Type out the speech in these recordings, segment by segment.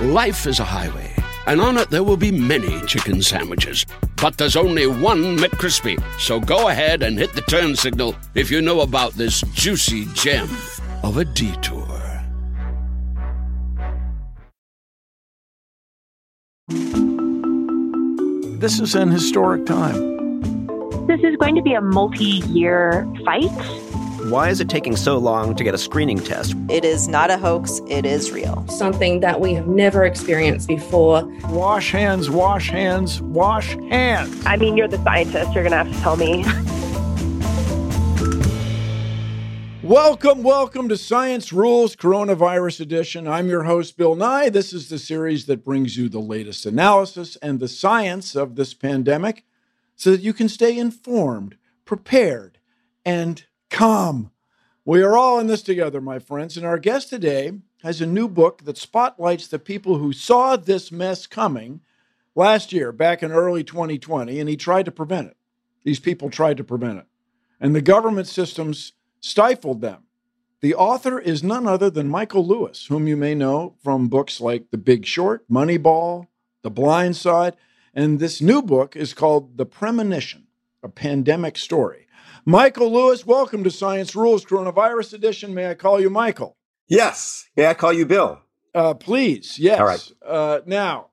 Life is a highway, and on it there will be many chicken sandwiches. But there's only one McCrispy. So go ahead and hit the turn signal if you know about this juicy gem of a detour. This is an historic time. This is going to be a multi year fight. Why is it taking so long to get a screening test? It is not a hoax, it is real. Something that we have never experienced before. Wash hands, wash hands, wash hands. I mean, you're the scientist, you're going to have to tell me. Welcome, welcome to Science Rules Coronavirus Edition. I'm your host, Bill Nye. This is the series that brings you the latest analysis and the science of this pandemic so that you can stay informed, prepared, and calm. We are all in this together, my friends, and our guest today has a new book that spotlights the people who saw this mess coming last year, back in early 2020, and he tried to prevent it. These people tried to prevent it. And the government systems stifled them. The author is none other than Michael Lewis, whom you may know from books like The Big Short, Moneyball, The Blind Side, and this new book is called The Premonition, a pandemic story. Michael Lewis, welcome to Science Rules Coronavirus Edition. May I call you Michael? Yes. May I call you Bill? Uh, please, yes. All right. Uh, now,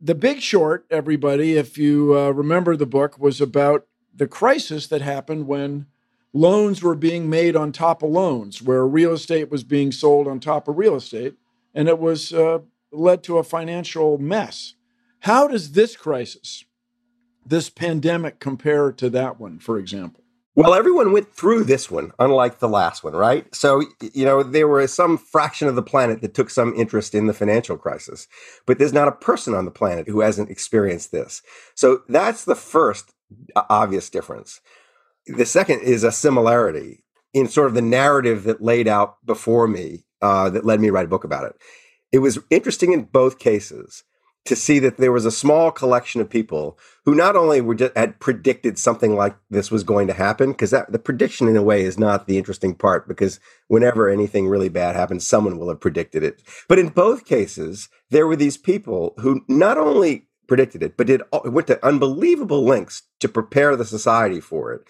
The Big Short, everybody, if you uh, remember the book, was about the crisis that happened when loans were being made on top of loans, where real estate was being sold on top of real estate, and it was uh, led to a financial mess. How does this crisis, this pandemic, compare to that one, for example? Well, everyone went through this one, unlike the last one, right? So, you know, there were some fraction of the planet that took some interest in the financial crisis, but there's not a person on the planet who hasn't experienced this. So that's the first obvious difference. The second is a similarity in sort of the narrative that laid out before me uh, that led me to write a book about it. It was interesting in both cases to see that there was a small collection of people who not only were just, had predicted something like this was going to happen, because the prediction in a way is not the interesting part, because whenever anything really bad happens, someone will have predicted it. But in both cases, there were these people who not only predicted it, but did went to unbelievable lengths to prepare the society for it.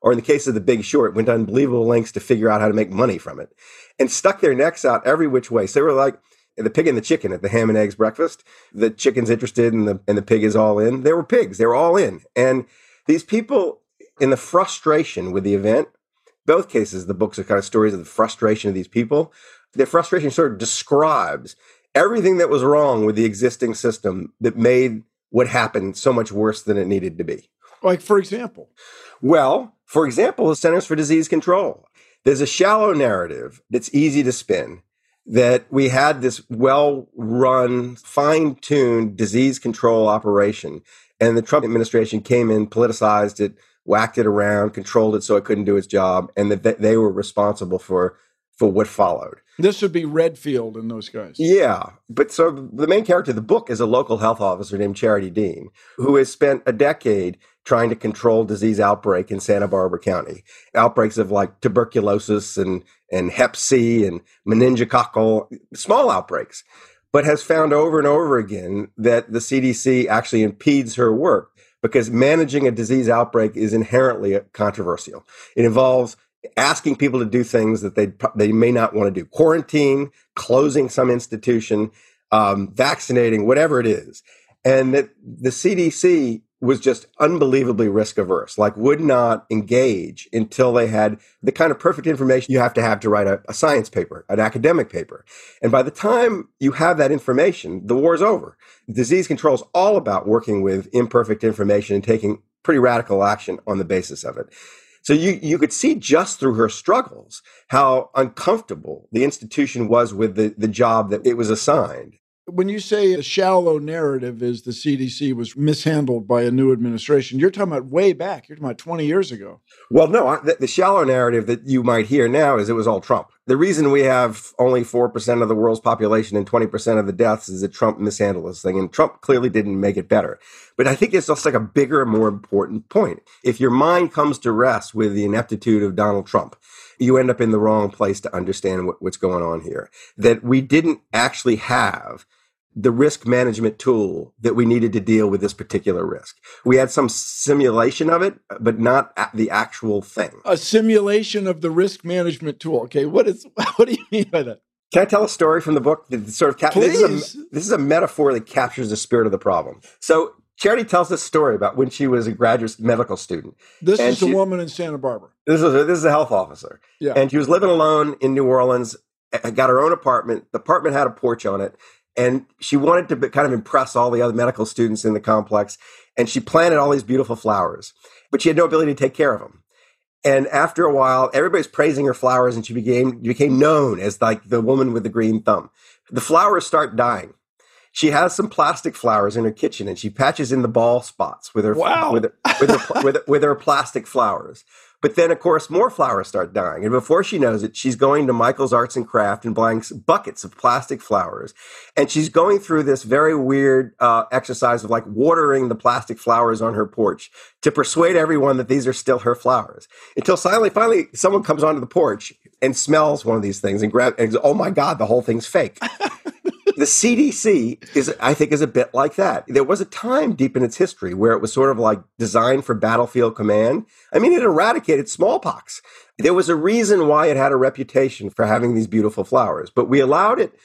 Or in the case of the Big Short, went to unbelievable lengths to figure out how to make money from it, and stuck their necks out every which way. So they were like the pig and the chicken at the ham and eggs breakfast. The chicken's interested and the and the pig is all in. They were pigs. They were all in. And these people in the frustration with the event, both cases, the books are kind of stories of the frustration of these people. Their frustration sort of describes everything that was wrong with the existing system that made what happened so much worse than it needed to be. Like, for example? Well, for example, the Centers for Disease Control. There's a shallow narrative that's easy to spin that we had this well run, fine tuned disease control operation. And the Trump administration came in, politicized it, whacked it around, controlled it so it couldn't do its job, and that they were responsible for, for what followed. This would be Redfield and those guys. Yeah. But so the main character of the book is a local health officer named Charity Dean, who has spent a decade trying to control disease outbreak in Santa Barbara County. Outbreaks of like tuberculosis and, and hep C and meningococcal, small outbreaks, but has found over and over again that the CDC actually impedes her work because managing a disease outbreak is inherently controversial. It involves asking people to do things that they they may not want to do quarantine closing some institution um, vaccinating whatever it is and that the cdc was just unbelievably risk averse like would not engage until they had the kind of perfect information you have to have to write a, a science paper an academic paper. And by the time you have that information the war's over. Disease control is all about working with imperfect information and taking pretty radical action on the basis of it. So you, you could see just through her struggles how uncomfortable the institution was with the, the job that it was assigned. When you say a shallow narrative is the CDC was mishandled by a new administration, you're talking about way back. You're talking about 20 years ago. Well, no, the, the shallow narrative that you might hear now is it was all Trump. The reason we have only 4% of the world's population and 20% of the deaths is that Trump mishandled this thing. And Trump clearly didn't make it better. But I think it's just like a bigger more important point. If your mind comes to rest with the ineptitude of Donald Trump, you end up in the wrong place to understand what, what's going on here. That we didn't actually have the risk management tool that we needed to deal with this particular risk. We had some simulation of it, but not the actual thing. A simulation of the risk management tool. Okay, what is what do you mean by that? Can I tell a story from the book that sort of cap- Please. This is, a, this is a metaphor that captures the spirit of the problem. So Charity tells this story about when she was a graduate medical student. This And is she- woman in Santa Barbara. This is a, this is a health officer, Yeah. and she was living alone in New Orleans. Got her own apartment. The apartment had a porch on it, and she wanted to kind of impress all the other medical students in the complex. And she planted all these beautiful flowers, but she had no ability to take care of them. And after a while, everybody's praising her flowers, and she became became known as like the woman with the green thumb. The flowers start dying. She has some plastic flowers in her kitchen, and she patches in the ball spots with her Wow. with her, with her, with, her, with her plastic flowers. But then, of course, more flowers start dying, and before she knows it, she's going to Michael's Arts and Craft and buying buckets of plastic flowers, and she's going through this very weird uh, exercise of like watering the plastic flowers on her porch to persuade everyone that these are still her flowers. Until finally, finally, someone comes onto the porch and smells one of these things and grabs, and goes, "Oh my God, the whole thing's fake." the CDC is, I think, is a bit like that. There was a time deep in its history where it was sort of like designed for battlefield command. I mean, it eradicated smallpox. There was a reason why it had a reputation for having these beautiful flowers, but we allowed it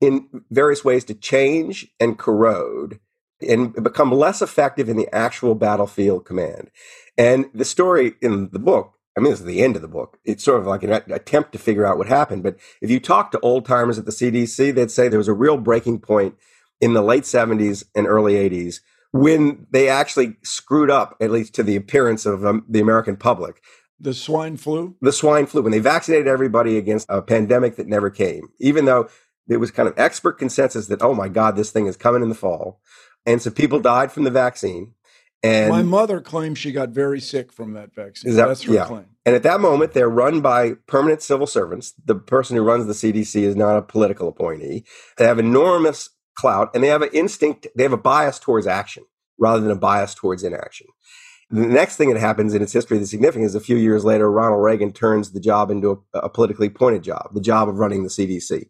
in various ways to change and corrode and become less effective in the actual battlefield command. And the story in the book, I mean, this is the end of the book. It's sort of like an attempt to figure out what happened. But if you talk to old timers at the CDC, they'd say there was a real breaking point in the late 70s and early 80s when they actually screwed up, at least to the appearance of um, the American public. The swine flu. The swine flu, when they vaccinated everybody against a pandemic that never came, even though there was kind of expert consensus that, oh my God, this thing is coming in the fall. And so people died from the vaccine. And My mother claims she got very sick from that vaccine. Is that- That's her yeah. claim. And at that moment, they're run by permanent civil servants. The person who runs the CDC is not a political appointee. They have enormous clout and they have an instinct, they have a bias towards action rather than a bias towards inaction. The next thing that happens in its history that's significant is a few years later, Ronald Reagan turns the job into a, a politically appointed job, the job of running the CDC.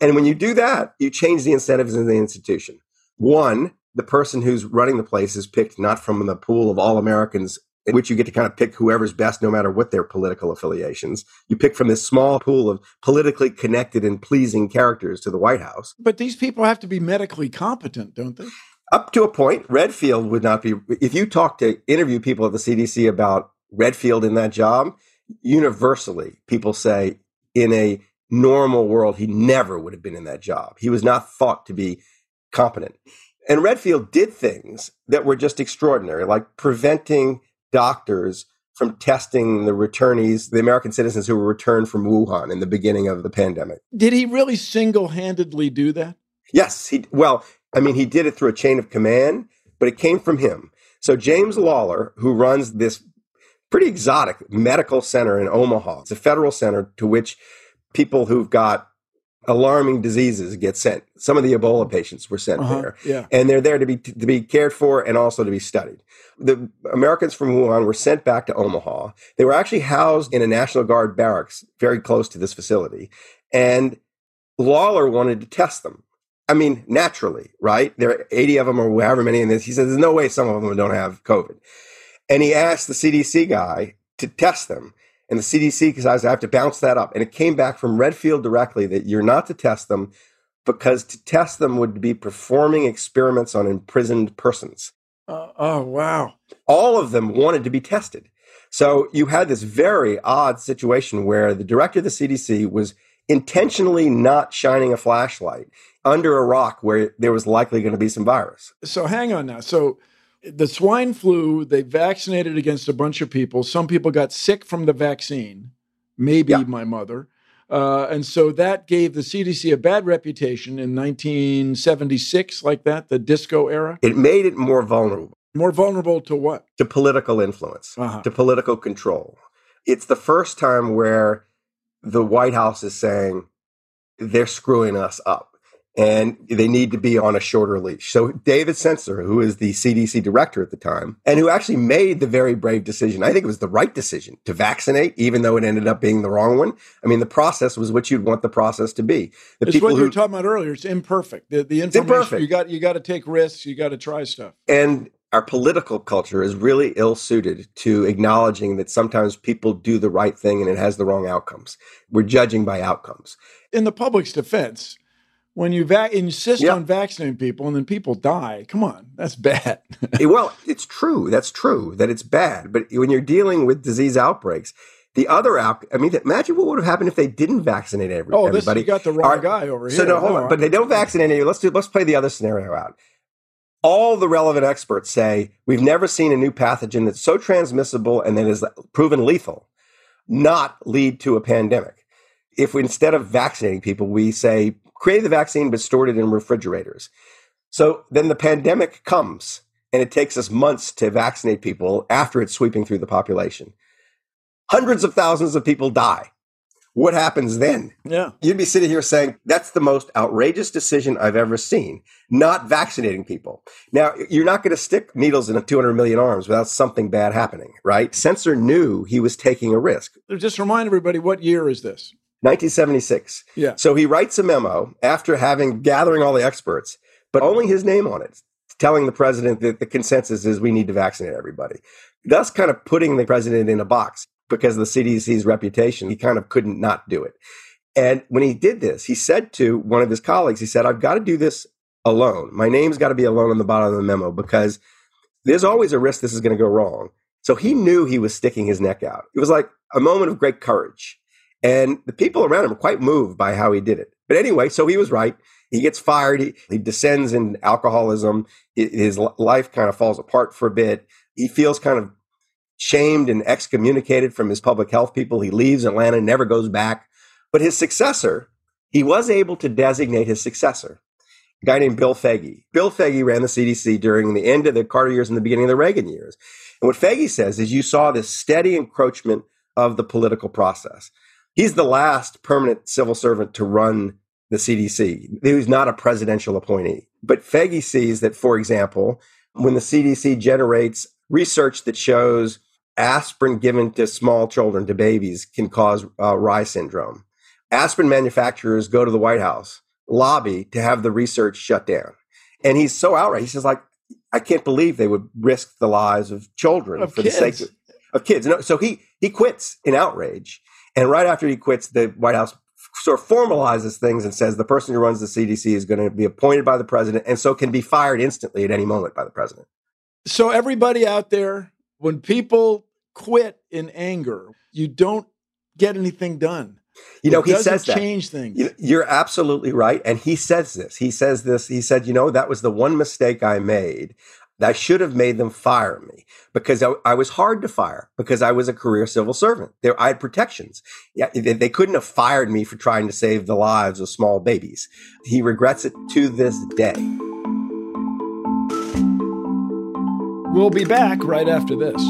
And when you do that, you change the incentives in the institution. One, the person who's running the place is picked not from the pool of all Americans, in which you get to kind of pick whoever's best, no matter what their political affiliations. You pick from this small pool of politically connected and pleasing characters to the White House. But these people have to be medically competent, don't they? Up to a point, Redfield would not be. If you talk to interview people at the CDC about Redfield in that job, universally, people say in a normal world, he never would have been in that job. He was not thought to be competent. And Redfield did things that were just extraordinary, like preventing doctors from testing the returnees, the American citizens who were returned from Wuhan in the beginning of the pandemic. Did he really single handedly do that? Yes, he well, I mean, he did it through a chain of command, but it came from him. So James Lawler, who runs this pretty exotic medical center in Omaha, it's a federal center to which people who've got alarming diseases get sent. Some of the Ebola patients were sent Uh-huh, there, yeah. and they're there to be to be cared for and also to be studied. The Americans from Wuhan were sent back to Omaha. They were actually housed in a National Guard barracks very close to this facility, and Lawler wanted to test them. I mean, naturally, right? There are 80 of them or however many in this. He says, there's no way some of them don't have COVID. And he asked the CDC guy to test them. And the CDC says, I have to bounce that up. And it came back from Redfield directly that you're not to test them because to test them would be performing experiments on imprisoned persons. Uh, oh, wow. All of them wanted to be tested. So you had this very odd situation where the director of the CDC was intentionally not shining a flashlight under a rock where there was likely going to be some virus. So hang on now. So the swine flu, they vaccinated against a bunch of people. Some people got sick from the vaccine, maybe Yeah. my mother. Uh, and so that gave the CDC a bad reputation in 1976, like that, the disco era. It made it more vulnerable More vulnerable to what? to political influence, Uh-huh. to political control. It's the first time where the White House is saying they're screwing us up and they need to be on a shorter leash. So David Sencer, who is the CDC director at the time, and who actually made the very brave decision, I think it was the right decision to vaccinate, even though it ended up being the wrong one. I mean, the process was what you'd want the process to be. The It's what you were talking about earlier. It's imperfect. The, the information imperfect. you got you got to take risks. You got to try stuff. and our political culture is really ill suited to acknowledging that sometimes people do the right thing and it has the wrong outcomes. We're judging by outcomes. In the public's defense, when you va- insist Yeah. on vaccinating people and then people die, come on, that's bad. Well, it's true. That's true that it's bad. But when you're dealing with disease outbreaks, the other out, I mean, imagine what would have happened if they didn't vaccinate every, oh, this everybody. you got the wrong right, guy over here. So no, hold No, on. But they don't vaccinate any. Let's do. Let's play the other scenario out. All the relevant experts say we've never seen a new pathogen that's so transmissible and that is proven lethal not lead to a pandemic. If we instead of vaccinating people, we say create the vaccine but stored it in refrigerators. So then the pandemic comes and it takes us months to vaccinate people after it's sweeping through the population. Hundreds of thousands of people die. What happens then? yeah. You'd be sitting here saying, that's the most outrageous decision I've ever seen, not vaccinating people. Now, you're not going to stick needles in 200 million arms without something bad happening, right? Sencer knew he was taking a risk. Just remind everybody what year is this? 1976. Yeah. So he writes a memo after having gathering all the experts, but only his name on it, telling the president that the consensus is we need to vaccinate everybody. Thus, kind of putting the president in a box because of the CDC's reputation. He kind of couldn't not do it. And when he did this, he said to one of his colleagues, he said, I've got to do this alone. My name's got to be alone on the bottom of the memo because there's always a risk this is going to go wrong. So he knew he was sticking his neck out. It was like a moment of great courage. And the people around him were quite moved by how he did it. But anyway, so he was right. He gets fired. He, he descends in alcoholism. His life kind of falls apart for a bit. He feels kind of shamed and excommunicated from his public health people. He leaves Atlanta, never goes back. But his successor, he was able to designate his successor, a guy named Bill Foege. Bill Foege ran the CDC during the end of the Carter years and the beginning of the Reagan years. And what Foege says is you saw this steady encroachment of the political process. He's the last permanent civil servant to run the CDC. He was not a presidential appointee. But Foege sees that, for example, when the CDC generates research that shows aspirin given to small children, to babies, can cause uh, Reye syndrome, aspirin manufacturers go to the White House, lobby to have the research shut down. And he's so outraged. He says, like, I can't believe they would risk the lives of children Of for the sake of, of kids. No, so he he quits in outrage. And right after he quits, the White House sort of formalizes things and says the person who runs the CDC is going to be appointed by the president and so can be fired instantly at any moment by the president. So everybody out there, when people quit in anger, you don't get anything done. You know, It he says that. change things. You- You're absolutely right. And he says this. He says this. He said, you know, that was the one mistake I made. I should have made them fire me because I, I was hard to fire because I was a career civil servant. There, I had protections. Yeah, they, they couldn't have fired me for trying to save the lives of small babies. He regrets it to this day. We'll be back right after this.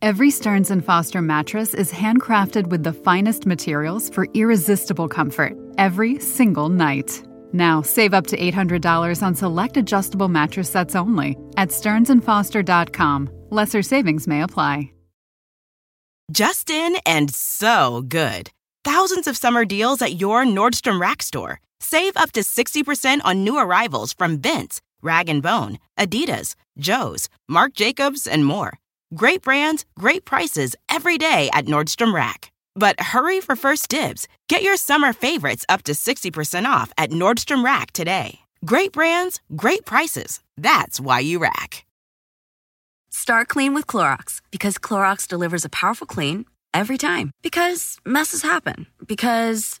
Every Stearns and Foster mattress is handcrafted with the finest materials for irresistible comfort every single night. Now, save up to $800 on select adjustable mattress sets only at stearnsandfoster.com. Lesser savings may apply. Just in and so good. Thousands of summer deals at your Nordstrom Rack store. Save up to 60% on new arrivals from Vince, Rag & Bone, Adidas, Joe's, Marc Jacobs, and more. Great brands, great prices every day at Nordstrom Rack. But hurry for first dibs. Get your summer favorites up to 60% off at Nordstrom Rack today. Great brands, great prices. That's why you rack. Start clean with Clorox because Clorox delivers a powerful clean every time. Because messes happen. Because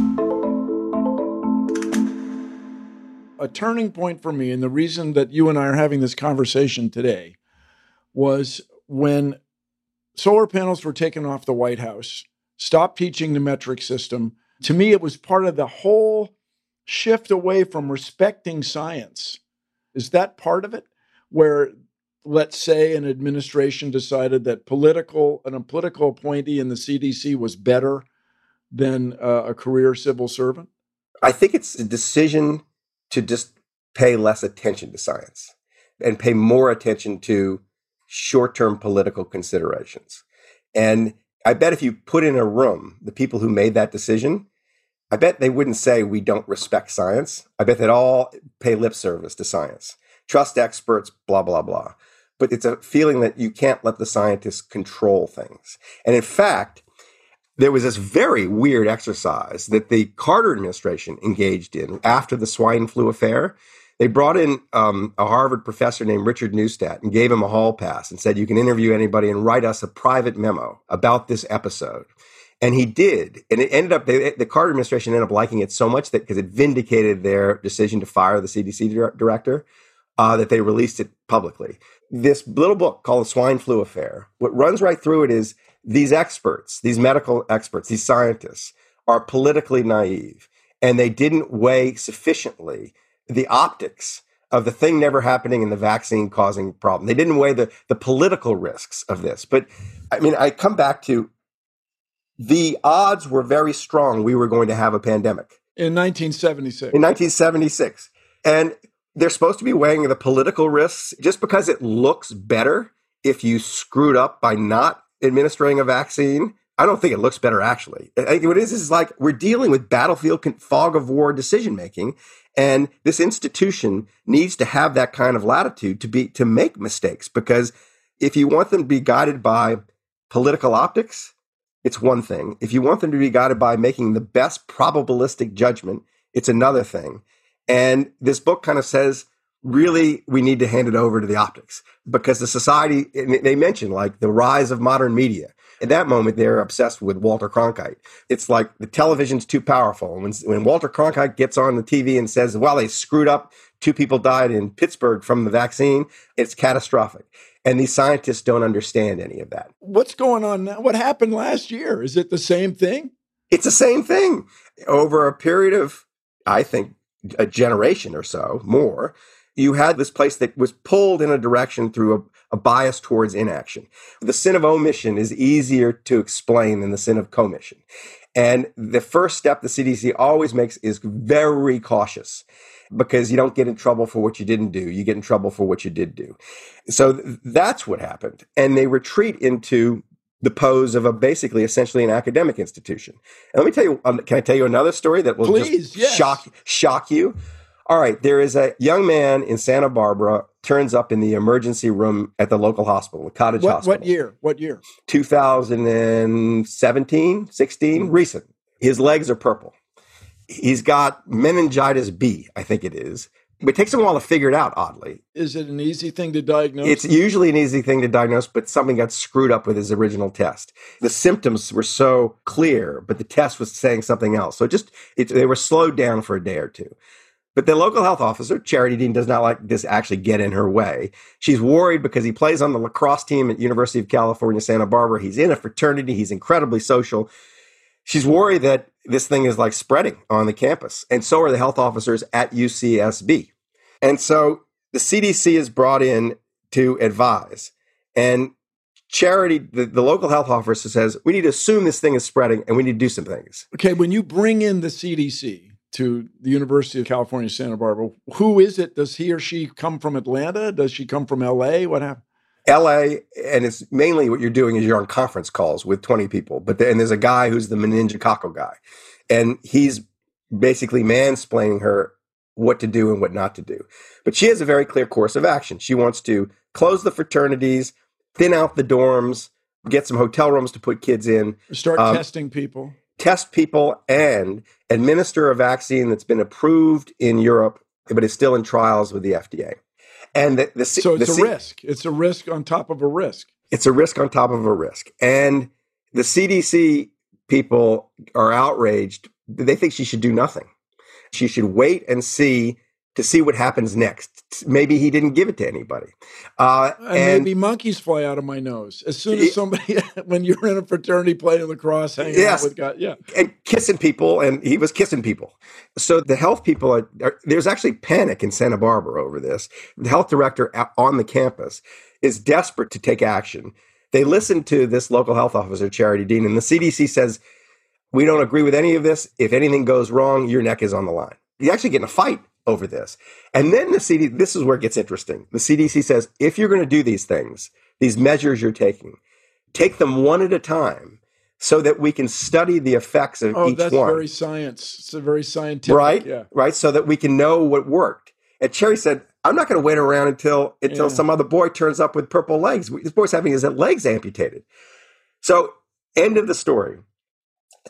A turning point for me, and the reason that you and I are having this conversation today was when solar panels were taken off the White House, stopped teaching the metric system. To me, it was part of the whole shift away from respecting science. Is that part of it? Where, let's say, an administration decided that political, an, a political appointee in the CDC was better than uh, a career civil servant? I think it's a decision to just pay less attention to science and pay more attention to short term political considerations. And I bet if you put in a room the people who made that decision, I bet they wouldn't say we don't respect science. I bet they'd all pay lip service to science, trust experts, blah, blah, blah. But it's a feeling that you can't let the scientists control things. And in fact, there was this very weird exercise that the Carter administration engaged in after the swine flu affair. They brought in um, a Harvard professor named Richard Neustadt and gave him a hall pass and said, You can interview anybody and write us a private memo about this episode. And he did. And it ended up, they, the Carter administration ended up liking it so much that because it vindicated their decision to fire the CDC director, uh, that they released it publicly. This little book called The Swine Flu Affair, what runs right through it is these experts, these medical experts, these scientists are politically naive and they didn't weigh sufficiently the optics of the thing never happening and the vaccine causing problem. They didn't weigh the, the political risks of this. But I mean, I come back to the odds were very strong we were going to have a pandemic. In 1976. In 1976. And they're supposed to be weighing the political risks just because it looks better if you screwed up by not administering a vaccine. I don't think it looks better actually. I think what it is is like we're dealing with battlefield fog of war decision making, and this institution needs to have that kind of latitude to be to make mistakes because if you want them to be guided by political optics, it's one thing. If you want them to be guided by making the best probabilistic judgment, it's another thing. And this book kind of says really we need to hand it over to the optics because the society they mention like the rise of modern media. At that moment they're obsessed with walter cronkite. It's like the television's too powerful. When, when walter cronkite gets on the tv and says well they screwed up two people died in pittsburgh from the vaccine it's catastrophic. And these scientists don't understand any of that. What's going on now? What happened last year? Is it the same thing? It's the same thing. Over a period of i think a generation or so more you had this place that was pulled in a direction through a, a, bias towards inaction. The sin of omission is easier to explain than the sin of commission. And the first step the CDC always makes is very cautious because you don't get in trouble for what you didn't do. You get in trouble for what you did do. So th- that's what happened. And they retreat into the pose of a basically essentially an academic institution. And let me tell you, um, can I tell you another story that will Please, just yes. shock shock you? All right, there is a young man in Santa Barbara turns up in the emergency room at the local hospital, the cottage what, hospital. What year? What year? 2017, 16, mm-hmm. recent. His legs are purple. He's got meningitis B, I think it is. It takes him a while to figure it out, oddly. Is it an easy thing to diagnose? It's usually an easy thing to diagnose, but something got screwed up with his original test. The symptoms were so clear, but the test was saying something else. So just, it, they were slowed down for a day or two. But the local health officer, Charity Dean, does not like this actually get in her way. She's worried because he plays on the lacrosse team at University of California, Santa Barbara. He's in a fraternity. He's incredibly social. She's worried that this thing is like spreading on the campus. And so are the health officers at UCSB. And so the CDC is brought in to advise. And Charity, the, the local health officer says, we need to assume this thing is spreading and we need to do some things. Okay, when you bring in the CDC, to the University of California, Santa Barbara. Who is it? Does he or she come from Atlanta? Does she come from LA? What happened? LA, and it's mainly what you're doing is you're on conference calls with 20 people. But then there's a guy who's the meningococcal guy, and he's basically mansplaining her what to do and what not to do. But she has a very clear course of action. She wants to close the fraternities, thin out the dorms, get some hotel rooms to put kids in, start um, testing people, test people, and administer a vaccine that's been approved in Europe but is still in trials with the FDA. And the, the so it's the, a risk. It's a risk on top of a risk. It's a risk on top of a risk. And the CDC people are outraged. They think she should do nothing. She should wait and see to see what happens next. Maybe he didn't give it to anybody. Uh, and, and, maybe monkeys fly out of my nose as soon as somebody, when you're in a fraternity playing lacrosse, hanging yes, out with guys, yeah, and kissing people, and he was kissing people. So the health people are, are there's actually panic in Santa Barbara over this. The health director on the campus is desperate to take action. They listened to this local health officer, Charity Dean, and the CDC says, "We don't agree with any of this. If anything goes wrong, your neck is on the line." You actually get in a fight over this. And then the CDC, this is where it gets interesting. The CDC says if you're going to do these things, these measures you're taking, take them one at a time so that we can study the effects of oh, each that's one. very science. It's a very scientific. Right? Yeah. Right? So that we can know what worked. And Cherry said, I'm not going to wait around until until yeah. some other boy turns up with purple legs. This boy's having his legs amputated. So, end of the story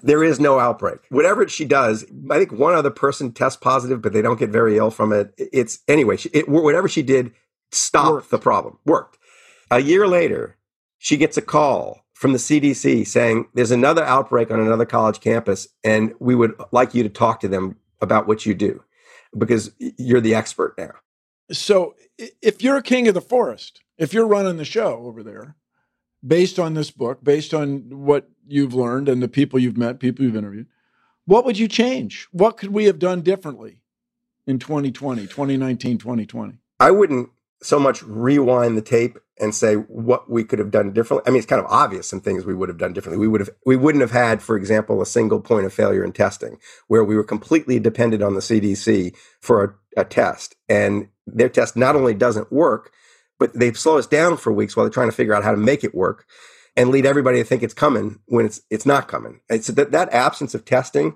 there is no outbreak. Whatever she does, I think one other person tests positive, but they don't get very ill from it. It's anyway, it, whatever she did stopped worked. the problem, worked. A year later, she gets a call from the CDC saying there's another outbreak on another college campus, and we would like you to talk to them about what you do because you're the expert now. So, if you're a king of the forest, if you're running the show over there, based on this book, based on what you've learned and the people you've met, people you've interviewed, what would you change? What could we have done differently in 2020, 2019, 2020? I wouldn't so much rewind the tape and say what we could have done differently. I mean, it's kind of obvious some things we would have done differently. We would have we wouldn't have had, for example, a single point of failure in testing where we were completely dependent on the CDC for a, a test. And their test not only doesn't work, but they slow us down for weeks while they're trying to figure out how to make it work and lead everybody to think it's coming when it's it's not coming. It's that that absence of testing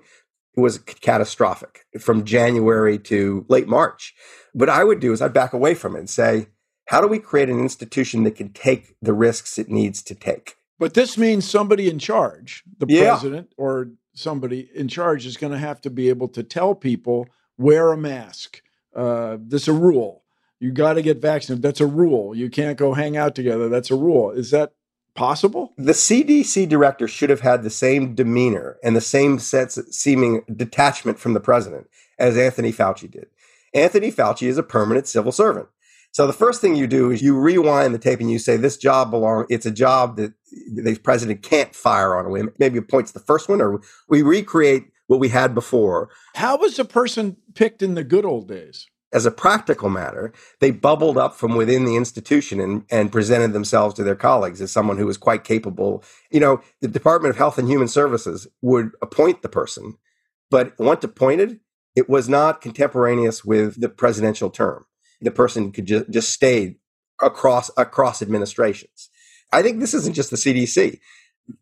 was catastrophic from January to late March. What I would do is I'd back away from it and say, how do we create an institution that can take the risks it needs to take? But this means somebody in charge, the yeah. president or somebody in charge, is going to have to be able to tell people wear a mask. Uh, this is a rule. You got to get vaccinated. That's a rule. You can't go hang out together. That's a rule. Is that possible? The CDC director should have had the same demeanor and the same sense seeming detachment from the president as Anthony Fauci did. Anthony Fauci is a permanent civil servant. So the first thing you do is you rewind the tape and you say this job belong it's a job that the president can't fire on a whim. Maybe appoints the first one or we recreate what we had before. How was a person picked in the good old days? As a practical matter, they bubbled up from within the institution and, and presented themselves to their colleagues as someone who was quite capable. You know, the Department of Health and Human Services would appoint the person, but once appointed, it was not contemporaneous with the presidential term. The person could just, just stay across across administrations. I think this isn't just the CDC.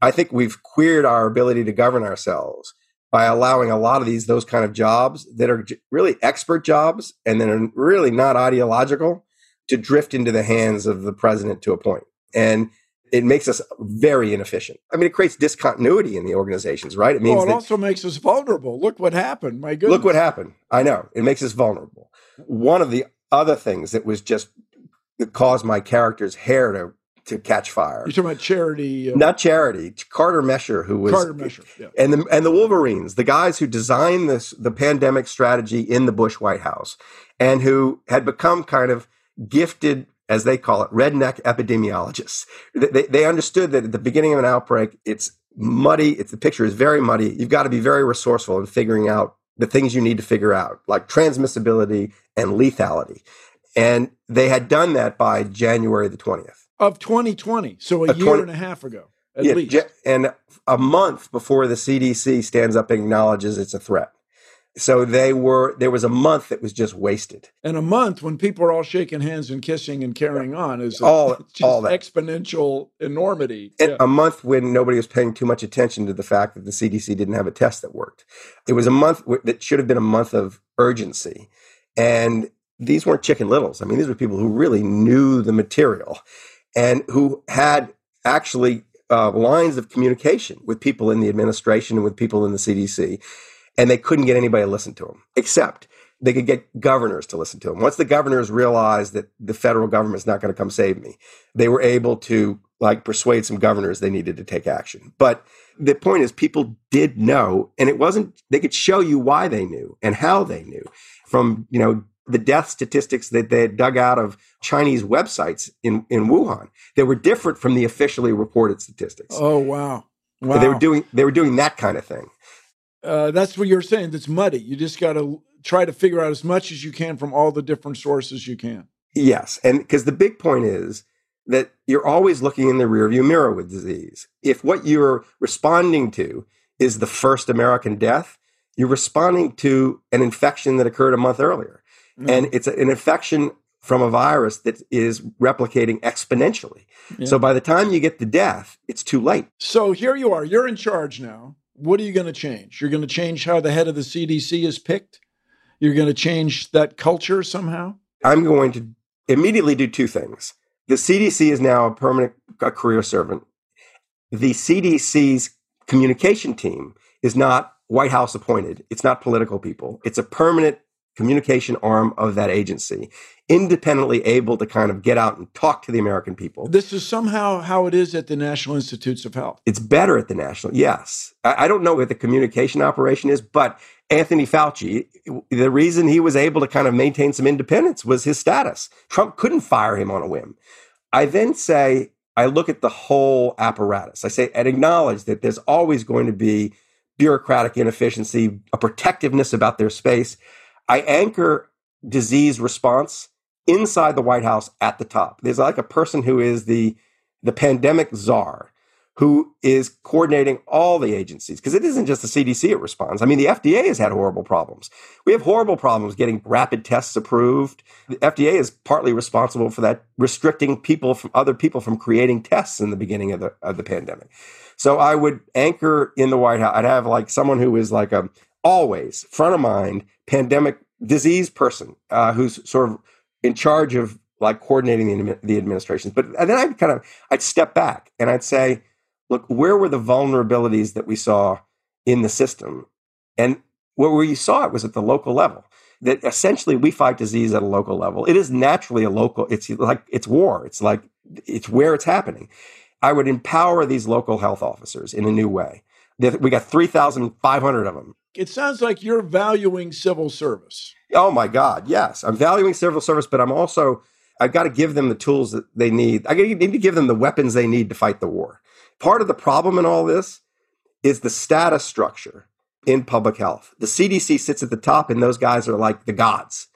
I think we've queered our ability to govern ourselves by allowing a lot of these those kind of jobs that are really expert jobs and then are really not ideological to drift into the hands of the president to a point and it makes us very inefficient. I mean, it creates discontinuity in the organizations, right? It means well, it also makes us vulnerable. Look what happened. My goodness. Look what happened. I know. It makes us vulnerable. One of the other things that was just that caused my character's hair to to catch fire. You're talking about charity, uh, not charity. Carter Mecher, who was Carter Mecher, yeah. and the and the Wolverines, the guys who designed this the pandemic strategy in the Bush White House, and who had become kind of gifted, as they call it, redneck epidemiologists. They, they understood that at the beginning of an outbreak, it's muddy. It's the picture is very muddy. You've got to be very resourceful in figuring out the things you need to figure out, like transmissibility and lethality. And they had done that by January the twentieth of 2020, so a, year 20, and a half ago, at yeah, least, and a month before the CDC stands up and acknowledges it's a threat. So they were there was a month that was just wasted. And a month when people are all shaking hands and kissing and carrying on is all all that. exponential enormity. Yeah. A month when nobody was paying too much attention to the fact that the CDC didn't have a test that worked. It was a month that should have been a month of urgency And these weren't chicken littles. I mean, these were people who really knew the material and who had actually uh, lines of communication with people in the administration and with people in the CDC. And they couldn't get anybody to listen to them, except they could get governors to listen to them. Once the governors realized that the federal government's not going to come save me, they were able to like persuade some governors they needed to take action. But the point is people did know and it wasn't they could show you why they knew and how they knew from, you know, the death statistics that they had dug out of Chinese websites in, in Wuhan. They were different from the officially reported statistics. Oh wow. Wow. They were doing they were doing that kind of thing. Uh, that's what you're saying. That's muddy. You just got to try to figure out as much as you can from all the different sources you can. Yes, and because the big point is that you're always looking in the rearview mirror with disease. If what you're responding to is the first American death, you're responding to an infection that occurred a month earlier. Mm-hmm. And it's an infection from a virus that is replicating exponentially. Yeah. So by the time you get the death, it's too late. So here you are, you're in charge now. What are you going to change? You're going to change how the head of the CDC is picked? You're going to change that culture somehow? I'm going to immediately do two things. The CDC is now a permanent a career servant. The CDC's communication team is not White House appointed. It's not political people. It's a permanent communication arm of that agency, independently able to kind of get out and talk to the American people. This is somehow how it is at the National Institutes of Health. It's better at the National, yes. I, I don't know what the communication operation is, but Anthony Fauci, the reason he was able to kind of maintain some independence was his status. Trump couldn't fire him on a whim. I then say, I look at the whole apparatus. I say, and acknowledge that there's always going to be bureaucratic inefficiency, a protectiveness about their space. I anchor disease response inside the White House at the top. There's like a person who is the the pandemic czar who is coordinating all the agencies because it isn't just the CDC it responds. I mean, the FDA has had horrible problems. We have horrible problems getting rapid tests approved. The FDA is partly responsible for that, restricting people from other people from creating tests in the beginning of the of the pandemic. So I would anchor in the White House. I'd have like someone who is like a always front of mind pandemic disease person uh, who's sort of in charge of like coordinating the, the administrations. But then I'd kind of I'd step back and I'd say, look, where were the vulnerabilities that we saw in the system, and where you saw it was at the local level. That essentially we fight disease at a local level. It is naturally a local. It's like it's war. It's like it's where it's happening. I would empower these local health officers in a new way. We got 3,500 of them it sounds like you're valuing civil service. Oh my God, yes. I'm valuing civil service, but I'm also I've got to give them the tools that they need. I need to give them the weapons they need to fight the war. Part of the problem in all this is the status structure in public health. The CDC sits at the top, and those guys are like the gods.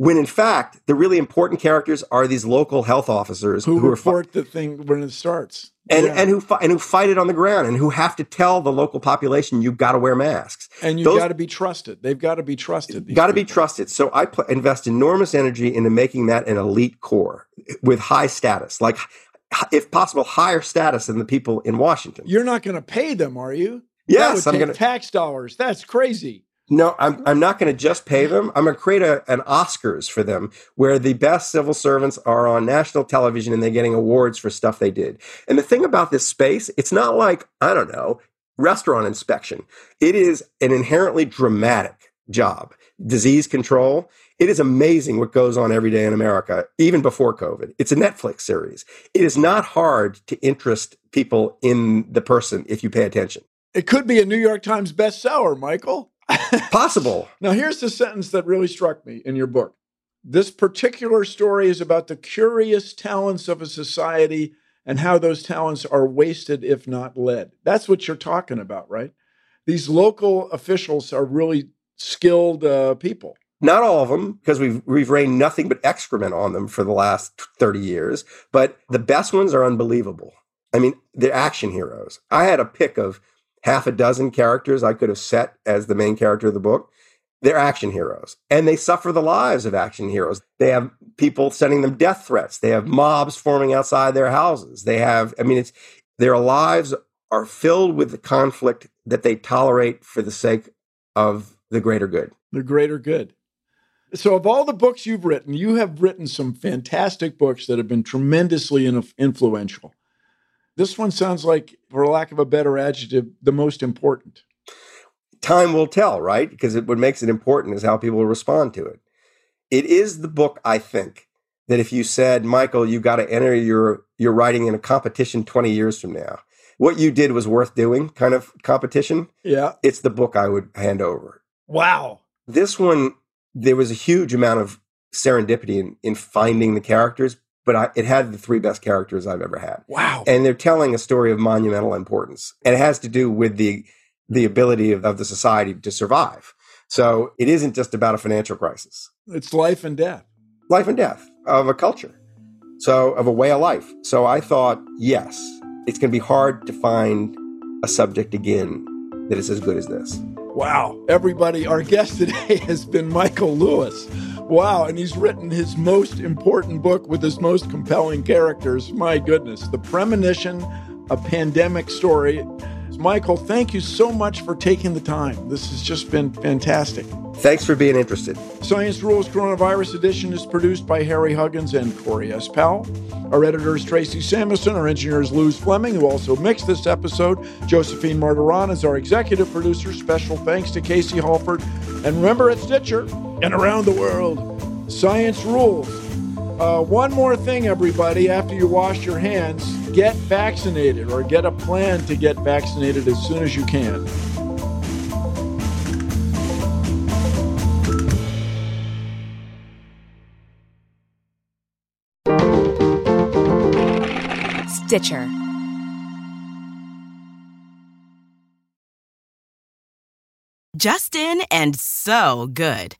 When in fact, the really important characters are these local health officers who, who report are, the thing when it starts and yeah. and who and who fight it on the ground and who have to tell the local population you've got to wear masks and you've got to be trusted. They've got to be trusted. Got to be trusted. So I pl- invest enormous energy into making that an elite corps with high status, like if possible, higher status than the people in Washington. You're not going to pay them, are you? Yes, I'm going to tax dollars. That's crazy. No, I'm, I'm not going to just pay them. I'm going to create a, an Oscars for them where the best civil servants are on national television and they're getting awards for stuff they did. And the thing about this space, it's not like, I don't know, restaurant inspection. It is an inherently dramatic job. Disease control. It is amazing what goes on every day in America, even before COVID. It's a Netflix series. It is not hard to interest people in the person if you pay attention. It could be a New York Times bestseller, Michael. Possible. now, here's the sentence that really struck me in your book. This particular story is about the curious talents of a society and how those talents are wasted if not led. That's what you're talking about, right? These local officials are really skilled uh, people. Not all of them, because we've we've rained nothing but excrement on them for the last 30 years. But the best ones are unbelievable. I mean, they're action heroes. I had a pick of half a dozen characters I could have set as the main character of the book. They're action heroes and they suffer the lives of action heroes. They have people sending them death threats. They have mobs forming outside their houses. They have, I mean, it's their lives are filled with the conflict that they tolerate for the sake of the greater good. The greater good. So, of all the books you've written, you have written some fantastic books that have been tremendously influential. This one sounds like, for lack of a better adjective, the most important. Time will tell, right? Because it, what makes it important is how people respond to it. It is the book, I think, that if you said, Michael, you got to enter your your writing in a competition 20 years from now, what you did was worth doing kind of competition. Yeah. It's the book I would hand over. Wow. This one, there was a huge amount of serendipity in, in finding the characters, but I, it had the three best characters I've ever had. Wow. And they're telling a story of monumental importance. And it has to do with the the ability of, of the society to survive. So it isn't just about a financial crisis. It's life and death. Life and death of a culture. So of a way of life. So I thought, yes, it's going to be hard to find a subject again that is as good as this. Wow. Everybody, our guest today has been Michael Lewis. Wow. And he's written his most important book with his most compelling characters. My goodness. The Premonition, a pandemic story. Michael, thank you so much for taking the time. This has just been fantastic. Thanks for being interested. Science Rules Coronavirus Edition is produced by Harry Huggins and Corey S. Powell. Our editor is Tracy Samuelson. Our engineer is Luz Fleming, who also mixed this episode. Josephine Martiran is our executive producer. Special thanks to Casey Halford. And remember at Stitcher and around the world, science rules. Uh, one more thing, everybody, after you wash your hands, get vaccinated or get a plan to get vaccinated as soon as you can. Stitcher. Justin and so good.